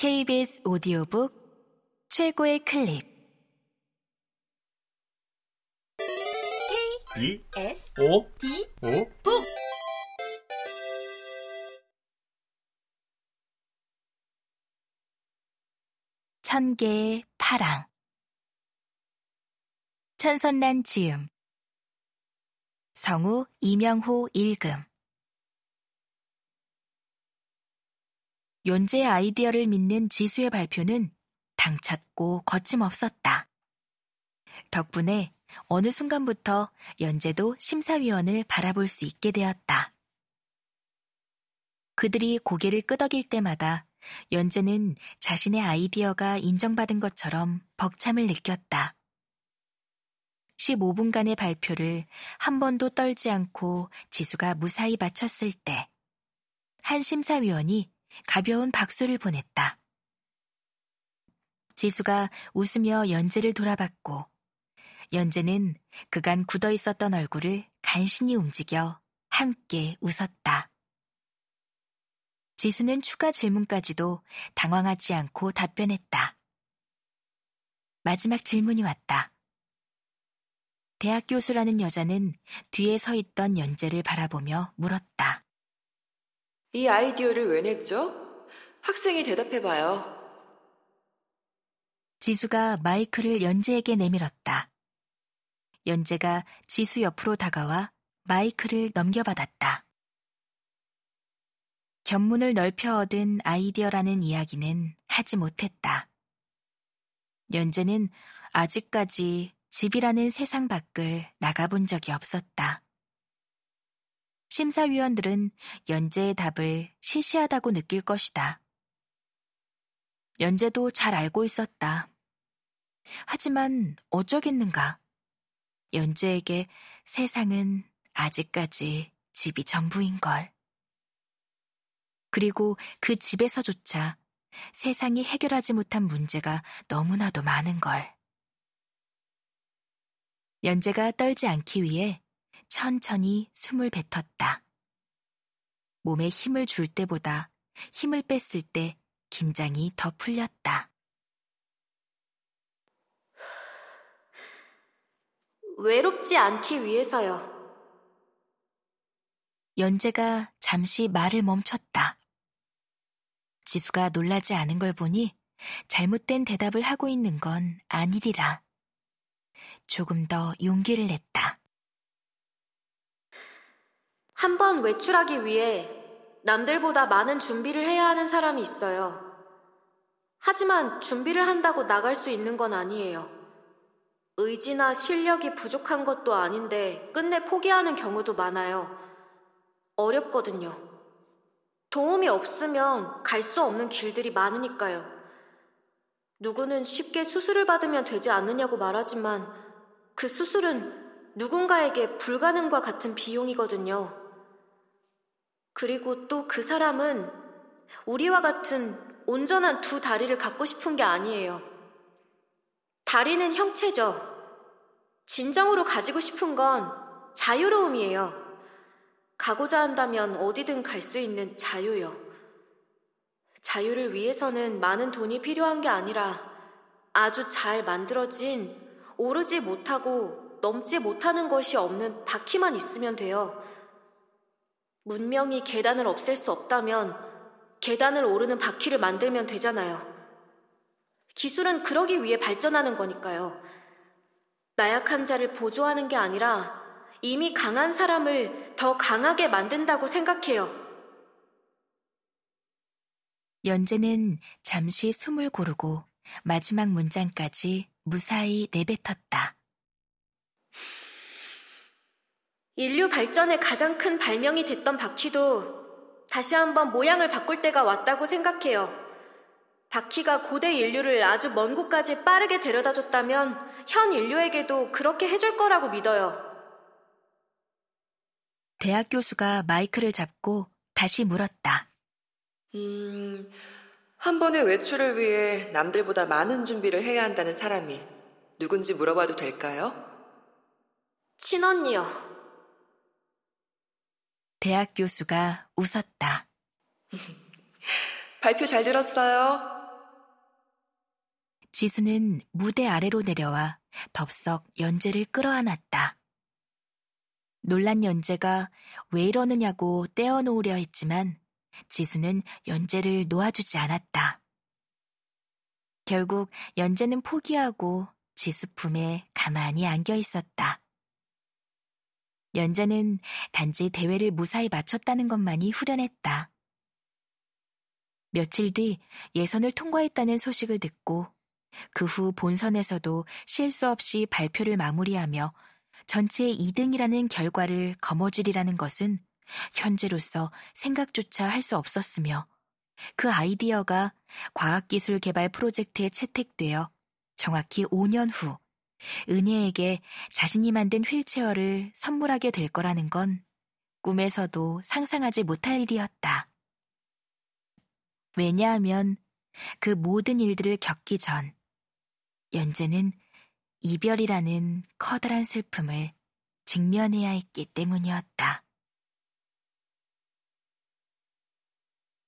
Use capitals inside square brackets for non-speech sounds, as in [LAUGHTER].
KBS 오디오북 최고의 클립. B S O D O 북. 천 개의 파랑. 천선란 지음. 성우 이명호 읽음 연재의 아이디어를 믿는 지수의 발표는 당찼고 거침없었다. 덕분에 어느 순간부터 연재도 심사위원을 바라볼 수 있게 되었다. 그들이 고개를 끄덕일 때마다 연재는 자신의 아이디어가 인정받은 것처럼 벅참을 느꼈다. 15분간의 발표를 한 번도 떨지 않고 지수가 무사히 마쳤을 때, 한 심사위원이 가벼운 박수를 보냈다. 지수가 웃으며 연재를 돌아봤고, 연재는 그간 굳어 있었던 얼굴을 간신히 움직여 함께 웃었다. 지수는 추가 질문까지도 당황하지 않고 답변했다. 마지막 질문이 왔다. 대학 교수라는 여자는 뒤에 서 있던 연재를 바라보며 물었다. 이 아이디어를 왜 냈죠? 학생이 대답해봐요. 지수가 마이크를 연재에게 내밀었다. 연재가 지수 옆으로 다가와 마이크를 넘겨받았다. 견문을 넓혀 얻은 아이디어라는 이야기는 하지 못했다. 연재는 아직까지 집이라는 세상 밖을 나가본 적이 없었다. 심사위원들은 연재의 답을 시시하다고 느낄 것이다. 연재도 잘 알고 있었다. 하지만 어쩌겠는가. 연재에게 세상은 아직까지 집이 전부인걸. 그리고 그 집에서조차 세상이 해결하지 못한 문제가 너무나도 많은걸. 연재가 떨지 않기 위해 천천히 숨을 뱉었다. 몸에 힘을 줄 때보다 힘을 뺐을 때 긴장이 더 풀렸다. 외롭지 않기 위해서요. 연재가 잠시 말을 멈췄다. 지수가 놀라지 않은 걸 보니 잘못된 대답을 하고 있는 건 아니리라. 조금 더 용기를 냈다. 한 번 외출하기 위해 남들보다 많은 준비를 해야 하는 사람이 있어요. 하지만 준비를 한다고 나갈 수 있는 건 아니에요. 의지나 실력이 부족한 것도 아닌데 끝내 포기하는 경우도 많아요. 어렵거든요. 도움이 없으면 갈 수 없는 길들이 많으니까요. 누구는 쉽게 수술을 받으면 되지 않느냐고 말하지만 그 수술은 누군가에게 불가능과 같은 비용이거든요. 그리고 또 그 사람은 우리와 같은 온전한 두 다리를 갖고 싶은 게 아니에요. 다리는 형체죠. 진정으로 가지고 싶은 건 자유로움이에요. 가고자 한다면 어디든 갈 수 있는 자유요. 자유를 위해서는 많은 돈이 필요한 게 아니라 아주 잘 만들어진 오르지 못하고 넘지 못하는 것이 없는 바퀴만 있으면 돼요. 문명이 계단을 없앨 수 없다면 계단을 오르는 바퀴를 만들면 되잖아요. 기술은 그러기 위해 발전하는 거니까요. 나약한 자를 보조하는 게 아니라 이미 강한 사람을 더 강하게 만든다고 생각해요. 연재는 잠시 숨을 고르고 마지막 문장까지 무사히 내뱉었다. 인류 발전의 가장 큰 발명이 됐던 바퀴도 다시 한번 모양을 바꿀 때가 왔다고 생각해요. 바퀴가 고대 인류를 아주 먼 곳까지 빠르게 데려다 줬다면 현 인류에게도 그렇게 해줄 거라고 믿어요. 대학 교수가 마이크를 잡고 다시 물었다. 음, 한 번의 외출을 위해 남들보다 많은 준비를 해야 한다는 사람이 누군지 물어봐도 될까요? 친언니요. 대학 교수가 웃었다. [LAUGHS] 발표 잘 들었어요. 지수는 무대 아래로 내려와 덥석 연재를 끌어안았다. 놀란 연재가 왜 이러느냐고 떼어놓으려 했지만 지수는 연재를 놓아주지 않았다. 결국 연재는 포기하고 지수 품에 가만히 안겨 있었다. 연재는 단지 대회를 무사히 마쳤다는 것만이 후련했다. 며칠 뒤 예선을 통과했다는 소식을 듣고 그 후 본선에서도 실수 없이 발표를 마무리하며 전체 2등이라는 결과를 거머쥐리라는 것은 현재로서 생각조차 할 수 없었으며 그 아이디어가 과학기술 개발 프로젝트에 채택되어 정확히 5년 후 은혜에게 자신이 만든 휠체어를 선물하게 될 거라는 건 꿈에서도 상상하지 못할 일이었다. 왜냐하면 그 모든 일들을 겪기 전 연재는 이별이라는 커다란 슬픔을 직면해야 했기 때문이었다.